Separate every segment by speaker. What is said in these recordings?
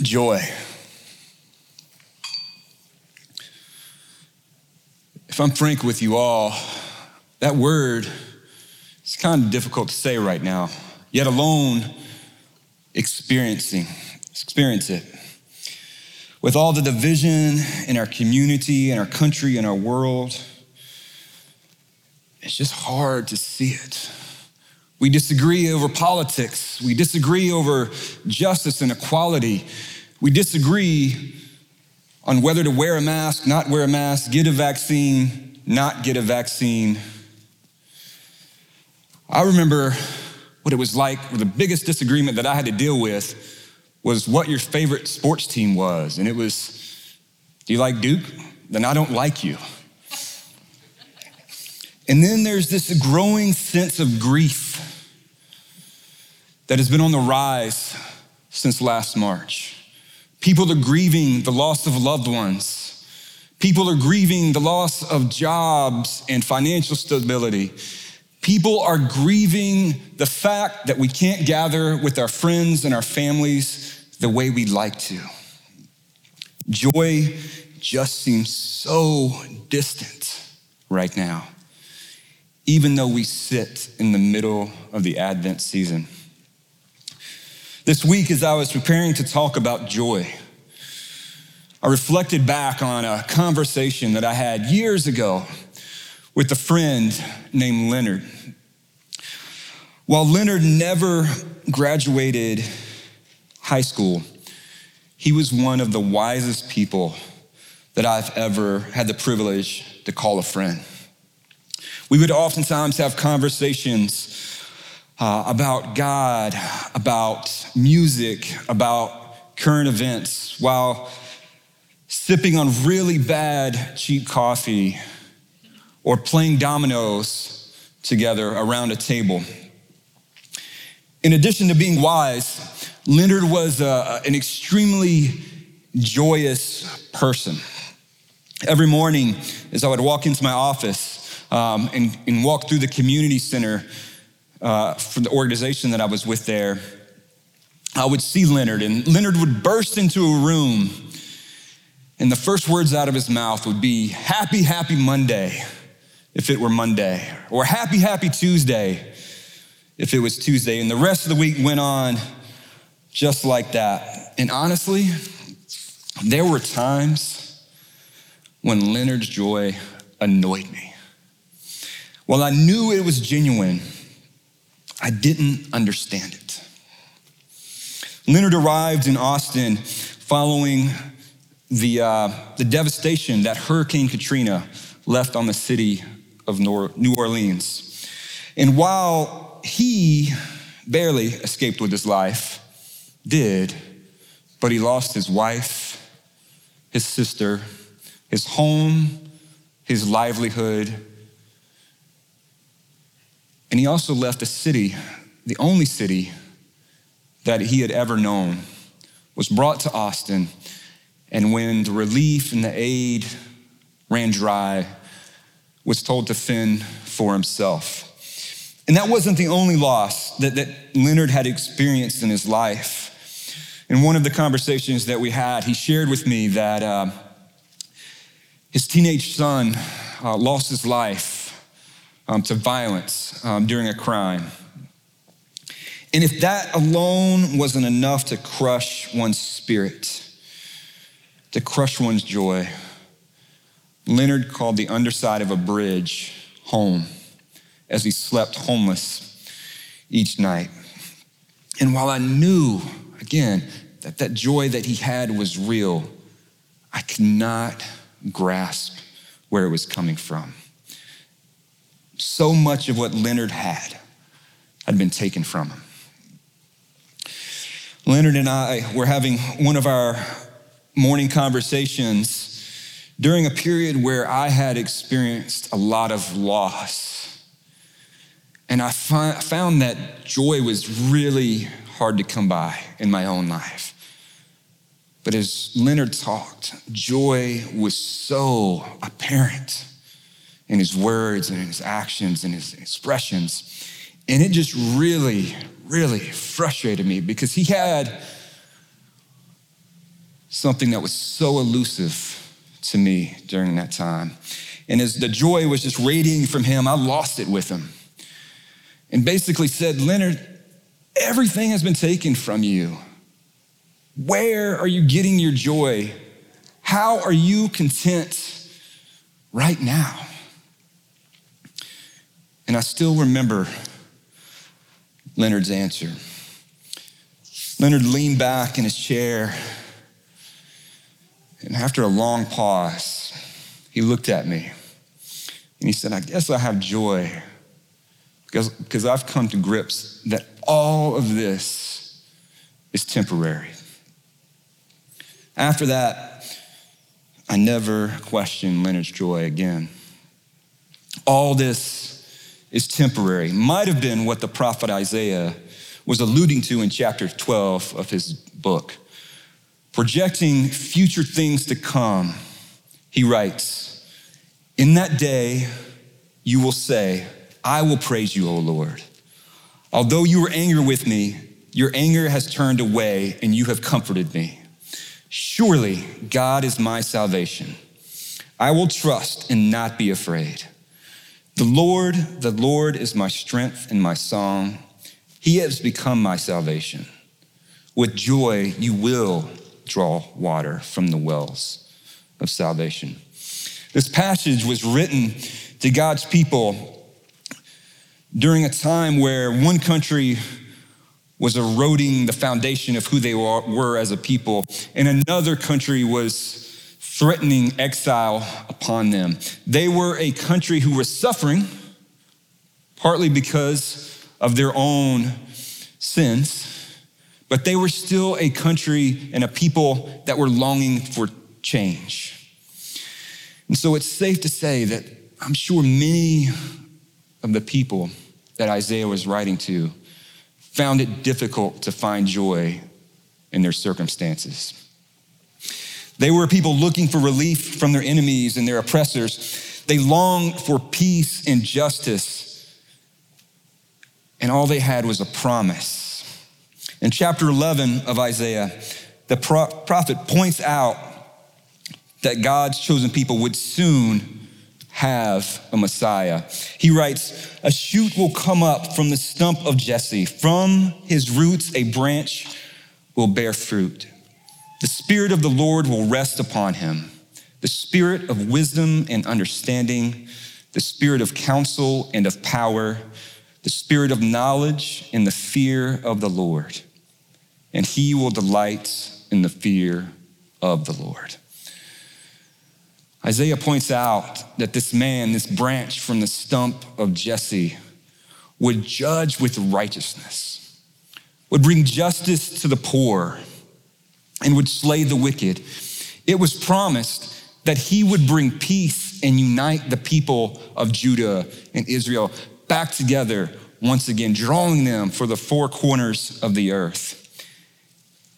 Speaker 1: Joy. If I'm frank with you all, that word is kind of difficult to say right now, yet alone experiencing, experience it. With all the division in our community, in our country, in our world, it's just hard to see it. We disagree over politics. We disagree over justice and equality. We disagree on whether to wear a mask, not wear a mask, get a vaccine, not get a vaccine. I remember what it was like, the biggest disagreement that I had to deal with was what your favorite sports team was. And it was, do you like Duke? Then I don't like you. And then there's this growing sense of grief that has been on the rise since last March. People are grieving the loss of loved ones. People are grieving the loss of jobs and financial stability. People are grieving the fact that we can't gather with our friends and our families the way we'd like to. Joy just seems so distant right now, even though we sit in the middle of the Advent season. This week, as I was preparing to talk about joy, I reflected back on a conversation that I had years ago with a friend named Leonard. While Leonard never graduated high school, he was one of the wisest people that I've ever had the privilege to call a friend. We would oftentimes have conversations uh, about God, about music, about current events, while sipping on really bad, cheap coffee or playing dominoes together around a table. In addition to being wise, Leonard was uh, an extremely joyous person. Every morning, as I would walk into my office um, and, and walk through the community center, uh, for the organization that I was with there, I would see Leonard, and Leonard would burst into a room, and the first words out of his mouth would be, Happy, happy Monday, if it were Monday, or Happy, happy Tuesday, if it was Tuesday. And the rest of the week went on just like that. And honestly, there were times when Leonard's joy annoyed me. Well, I knew it was genuine. I didn't understand it. Leonard arrived in Austin following the, uh, the devastation that Hurricane Katrina left on the city of New Orleans. And while he barely escaped with his life, did, but he lost his wife, his sister, his home, his livelihood, and he also left a city, the only city that he had ever known, was brought to Austin. And when the relief and the aid ran dry, was told to fend for himself. And that wasn't the only loss that, that Leonard had experienced in his life. In one of the conversations that we had, he shared with me that uh, his teenage son uh, lost his life um, to violence um, during a crime. And if that alone wasn't enough to crush one's spirit, to crush one's joy, Leonard called the underside of a bridge home as he slept homeless each night. And while I knew, again, that that joy that he had was real, I could not grasp where it was coming from so much of what Leonard had had been taken from him. Leonard and I were having one of our morning conversations during a period where I had experienced a lot of loss. And I found that joy was really hard to come by in my own life. But as Leonard talked, joy was so apparent in his words and in his actions and his expressions. And it just really, really frustrated me because he had something that was so elusive to me during that time. And as the joy was just radiating from him, I lost it with him. And basically said, Leonard, everything has been taken from you. Where are you getting your joy? How are you content right now? And I still remember Leonard's answer. Leonard leaned back in his chair, and after a long pause, he looked at me and he said, I guess I have joy because, because I've come to grips that all of this is temporary. After that, I never questioned Leonard's joy again. All this is temporary. Might have been what the prophet Isaiah was alluding to in chapter 12 of his book. Projecting future things to come, he writes, In that day you will say, I will praise you, O Lord. Although you were angry with me, your anger has turned away and you have comforted me. Surely God is my salvation. I will trust and not be afraid. The Lord, the Lord is my strength and my song. He has become my salvation. With joy, you will draw water from the wells of salvation. This passage was written to God's people during a time where one country was eroding the foundation of who they were as a people, and another country was threatening exile upon them. They were a country who was suffering, partly because of their own sins, but they were still a country and a people that were longing for change. And so it's safe to say that I'm sure many of the people that Isaiah was writing to found it difficult to find joy in their circumstances. They were people looking for relief from their enemies and their oppressors. They longed for peace and justice. And all they had was a promise. In chapter 11 of Isaiah, the prophet points out that God's chosen people would soon have a Messiah. He writes, A shoot will come up from the stump of Jesse. From his roots, a branch will bear fruit. The Spirit of the Lord will rest upon him the Spirit of wisdom and understanding, the Spirit of counsel and of power, the Spirit of knowledge and the fear of the Lord. And he will delight in the fear of the Lord. Isaiah points out that this man, this branch from the stump of Jesse, would judge with righteousness, would bring justice to the poor and would slay the wicked. It was promised that he would bring peace and unite the people of Judah and Israel back together once again, drawing them for the four corners of the earth.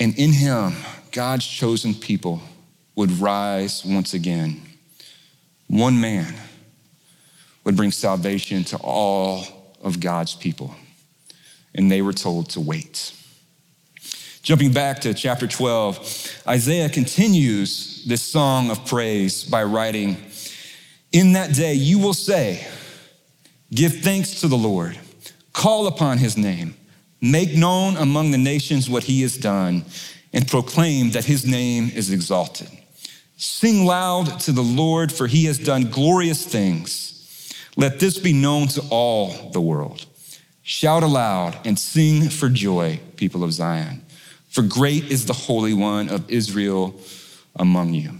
Speaker 1: And in him, God's chosen people would rise once again. One man would bring salvation to all of God's people. And they were told to wait. Jumping back to chapter 12, Isaiah continues this song of praise by writing, In that day you will say, Give thanks to the Lord, call upon his name, make known among the nations what he has done, and proclaim that his name is exalted. Sing loud to the Lord, for he has done glorious things. Let this be known to all the world. Shout aloud and sing for joy, people of Zion for great is the Holy One of Israel among you.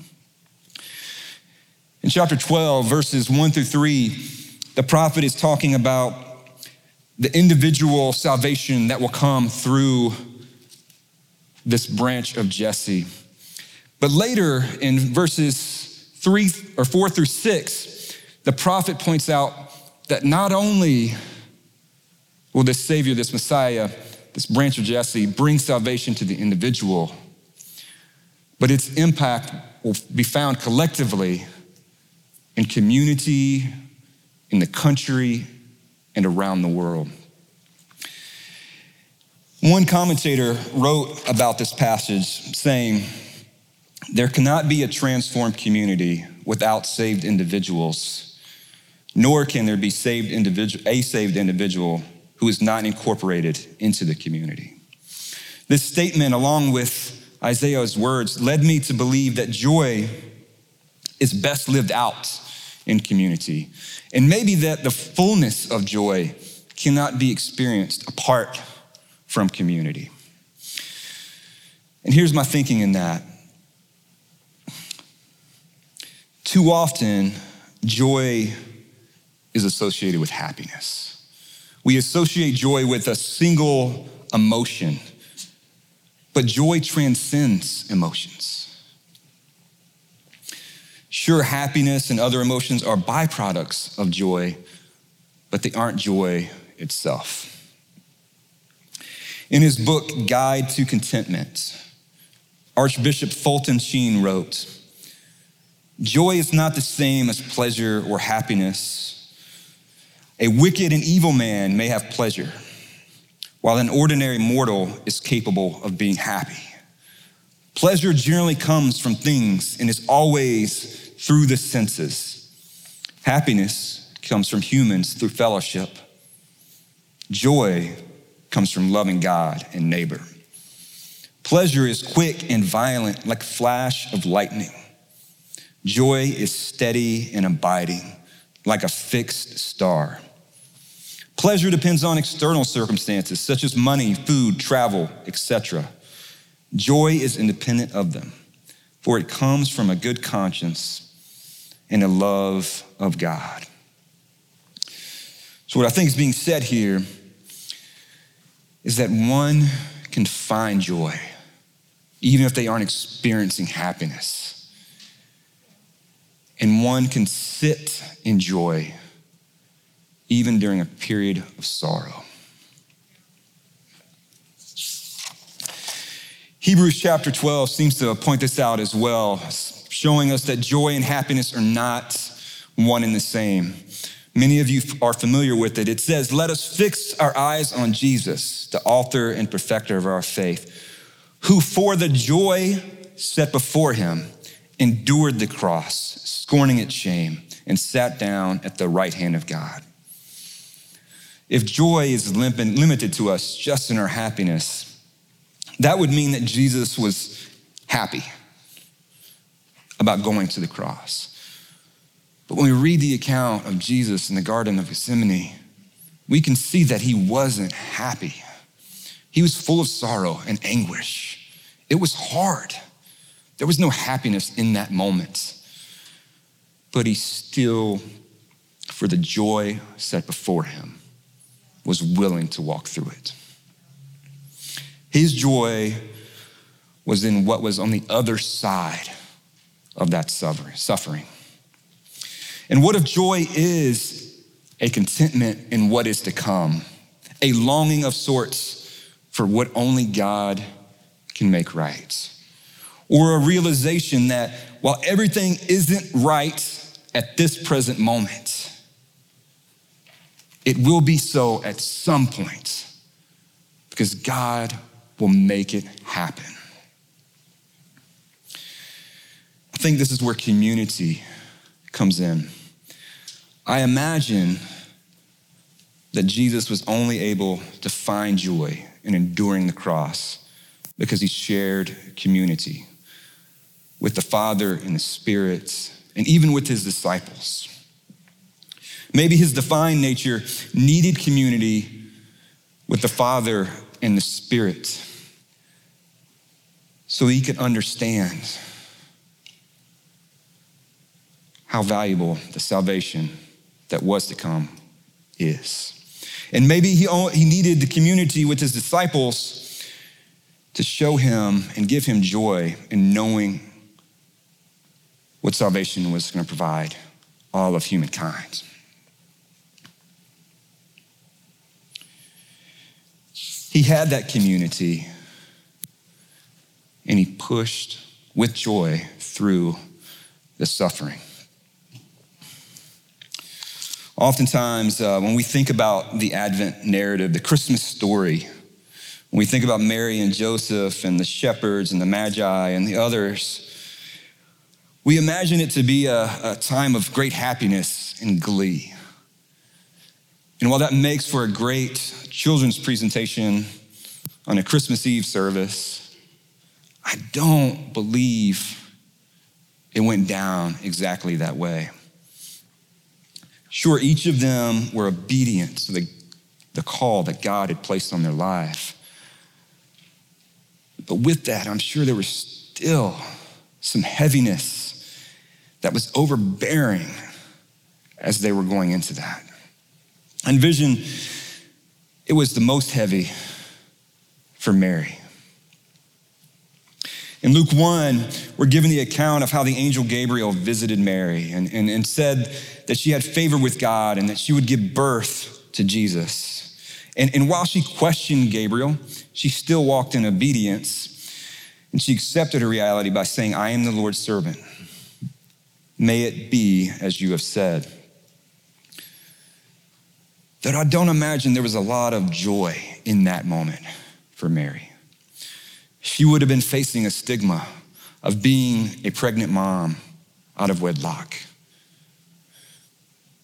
Speaker 1: In chapter 12, verses 1 through 3, the prophet is talking about the individual salvation that will come through this branch of Jesse. But later in verses 3 or 4 through 6, the prophet points out that not only will this Savior, this Messiah, this branch of Jesse brings salvation to the individual, but its impact will be found collectively in community, in the country, and around the world. One commentator wrote about this passage saying, There cannot be a transformed community without saved individuals, nor can there be saved individual, a saved individual who is not incorporated into the community. This statement, along with Isaiah's words, led me to believe that joy is best lived out in community. And maybe that the fullness of joy cannot be experienced apart from community. And here's my thinking in that. Too often, joy is associated with happiness. We associate joy with a single emotion, but joy transcends emotions. Sure, happiness and other emotions are byproducts of joy, but they aren't joy itself. In his book, Guide to Contentment, Archbishop Fulton Sheen wrote Joy is not the same as pleasure or happiness. A wicked and evil man may have pleasure, while an ordinary mortal is capable of being happy. Pleasure generally comes from things and is always through the senses. Happiness comes from humans through fellowship. Joy comes from loving God and neighbor. Pleasure is quick and violent, like a flash of lightning. Joy is steady and abiding, like a fixed star. Pleasure depends on external circumstances, such as money, food, travel, etc. Joy is independent of them, for it comes from a good conscience and a love of God. So, what I think is being said here is that one can find joy even if they aren't experiencing happiness. And one can sit in joy even during a period of sorrow. Hebrews chapter 12 seems to point this out as well, showing us that joy and happiness are not one and the same. Many of you are familiar with it. It says, Let us fix our eyes on Jesus, the author and perfecter of our faith who for the joy set before him endured the cross, scorning its shame, and sat down at the right hand of God. If joy is limited to us just in our happiness, that would mean that Jesus was happy about going to the cross. But when we read the account of Jesus in the Garden of Gethsemane, we can see that he wasn't happy. He was full of sorrow and anguish. It was hard. There was no happiness in that moment. But he still, for the joy set before him, was willing to walk through it. His joy was in what was on the other side of that suffering. And what if joy is a contentment in what is to come, a longing of sorts for what only God can make right. Or a realization that while everything isn't right at this present moment, it will be so at some point because God will make it happen. I think this is where community comes in. I imagine that Jesus was only able to find joy in enduring the cross because he shared community with the Father and the Spirit, and even with his disciples. Maybe his divine nature needed community with the Father and the Spirit so he could understand how valuable the salvation that was to come is. And maybe he, he needed the community with his disciples to show him and give him joy in knowing what salvation was going to provide all of humankind. He had that community and he pushed with joy through the suffering. Oftentimes, uh, when we think about the Advent narrative, the Christmas story, when we think about Mary and Joseph and the shepherds and the Magi and the others, We imagine it to be a, a time of great happiness and glee. And while that makes for a great children's presentation on a Christmas Eve service, I don't believe it went down exactly that way. Sure, each of them were obedient to the, the call that God had placed on their life. But with that, I'm sure there was still some heaviness that was overbearing as they were going into that. And vision, it was the most heavy for Mary. In Luke 1, we're given the account of how the angel Gabriel visited Mary and, and, and said that she had favor with God and that she would give birth to Jesus. And, and while she questioned Gabriel, she still walked in obedience and she accepted her reality by saying, I am the Lord's servant. May it be as you have said. That I don't imagine there was a lot of joy in that moment for Mary she would have been facing a stigma of being a pregnant mom out of wedlock.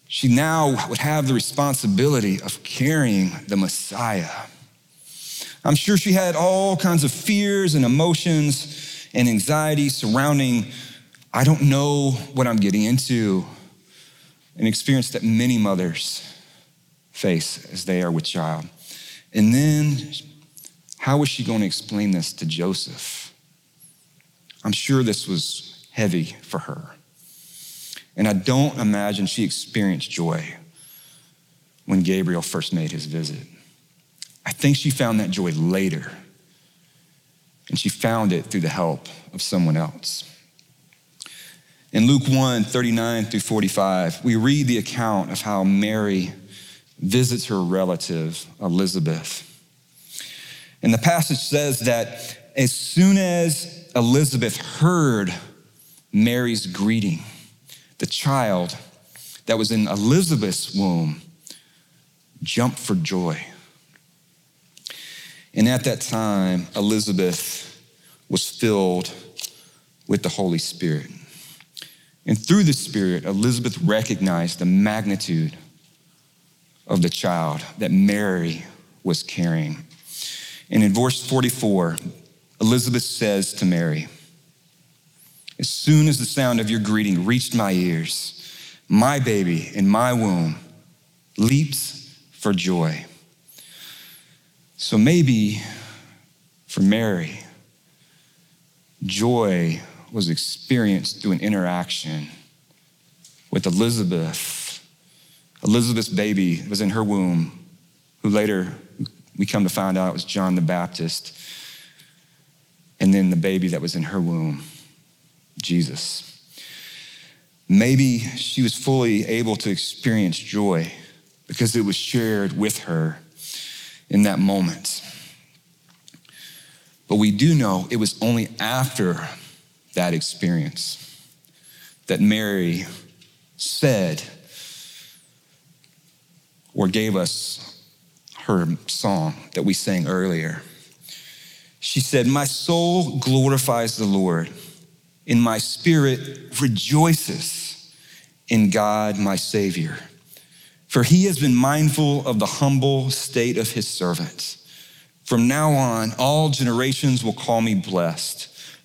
Speaker 1: She now would have the responsibility of carrying the Messiah. I'm sure she had all kinds of fears and emotions and anxiety surrounding, I don't know what I'm getting into, an experience that many mothers face as they are with child. And then how was she going to explain this to Joseph? I'm sure this was heavy for her. And I don't imagine she experienced joy when Gabriel first made his visit. I think she found that joy later. And she found it through the help of someone else. In Luke 1 39 through 45, we read the account of how Mary visits her relative, Elizabeth and the passage says that as soon as Elizabeth heard Mary's greeting, the child that was in Elizabeth's womb jumped for joy. And at that time, Elizabeth was filled with the Holy Spirit. And through the Spirit, Elizabeth recognized the magnitude of the child that Mary was carrying. And in verse 44, Elizabeth says to Mary, As soon as the sound of your greeting reached my ears, my baby in my womb leaps for joy. So maybe for Mary, joy was experienced through an interaction with Elizabeth. Elizabeth's baby was in her womb, who later we come to find out was John the Baptist. And then the baby that was in her womb, Jesus. Maybe she was fully able to experience joy because it was shared with her in that moment. But we do know it was only after that experience that Mary said or gave us her song that we sang earlier. She said, My soul glorifies the Lord, and my spirit rejoices in God, my Savior. For he has been mindful of the humble state of his servants. From now on, all generations will call me blessed,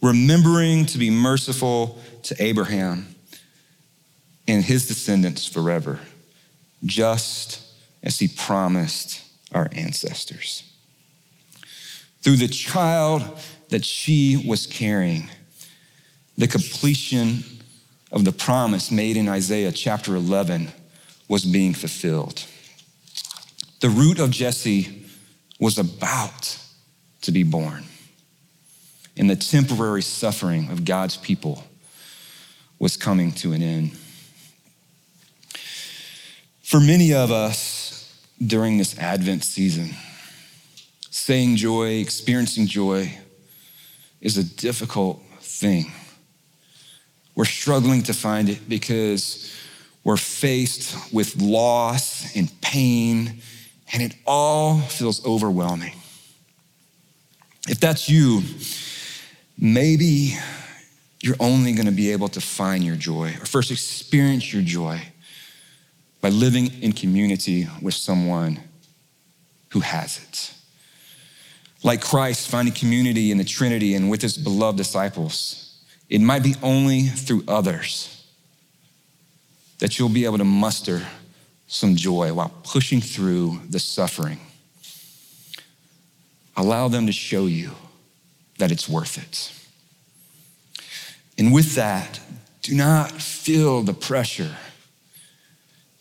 Speaker 1: remembering to be merciful to Abraham and his descendants forever. Just as he promised our ancestors. Through the child that she was carrying, the completion of the promise made in Isaiah chapter 11 was being fulfilled. The root of Jesse was about to be born, and the temporary suffering of God's people was coming to an end. For many of us during this Advent season, saying joy, experiencing joy is a difficult thing. We're struggling to find it because we're faced with loss and pain, and it all feels overwhelming. If that's you, maybe you're only going to be able to find your joy or first experience your joy by living in community with someone who has it. Like Christ finding community in the Trinity and with his beloved disciples, it might be only through others that you'll be able to muster some joy while pushing through the suffering. Allow them to show you that it's worth it. And with that, do not feel the pressure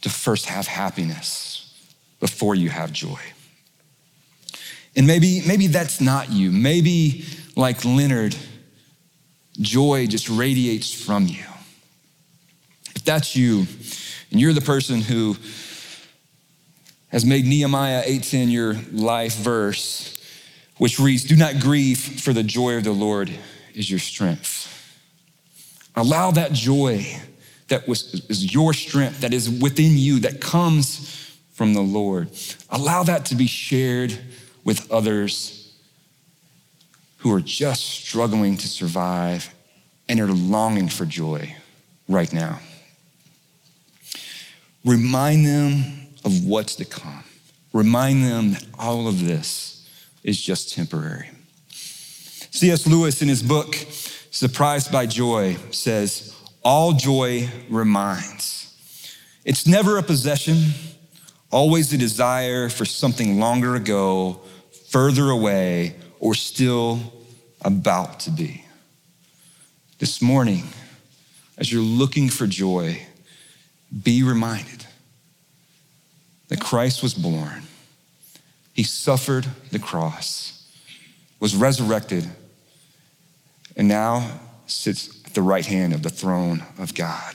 Speaker 1: to first have happiness before you have joy. And maybe, maybe that's not you. Maybe, like Leonard, joy just radiates from you. If that's you, and you're the person who has made Nehemiah 8:10 your life verse, which reads, Do not grieve, for the joy of the Lord is your strength. Allow that joy that was, is your strength, that is within you, that comes from the Lord. Allow that to be shared with others who are just struggling to survive and are longing for joy right now. Remind them of what's to come. Remind them that all of this is just temporary. C.S. Lewis, in his book, Surprised by Joy, says, All joy reminds. It's never a possession, always a desire for something longer ago, further away, or still about to be. This morning, as you're looking for joy, be reminded that Christ was born, he suffered the cross, was resurrected and now sits at the right hand of the throne of God.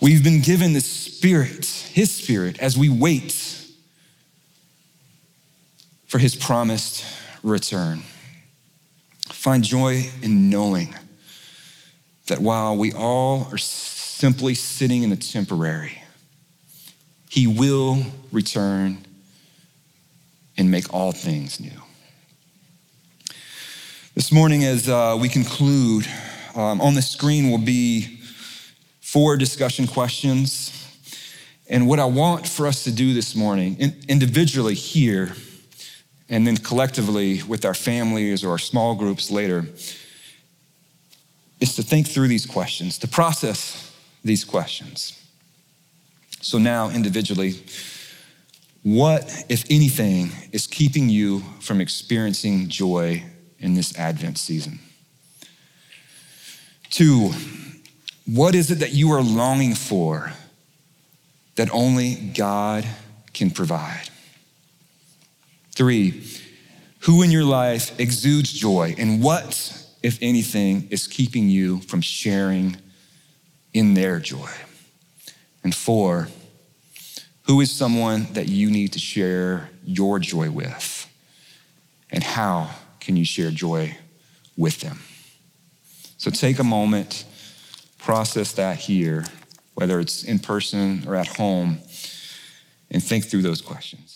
Speaker 1: We've been given the Spirit, His Spirit, as we wait for His promised return. Find joy in knowing that while we all are simply sitting in the temporary, He will return and make all things new. This morning, as uh, we conclude, um, on the screen will be four discussion questions. And what I want for us to do this morning, in, individually here, and then collectively with our families or our small groups later, is to think through these questions, to process these questions. So now, individually, what, if anything, is keeping you from experiencing joy in this Advent season? Two, what is it that you are longing for that only God can provide? Three, who in your life exudes joy and what, if anything, is keeping you from sharing in their joy? And four, who is someone that you need to share your joy with? And how can you share joy with them? So take a moment, process that here, whether it's in person or at home, and think through those questions.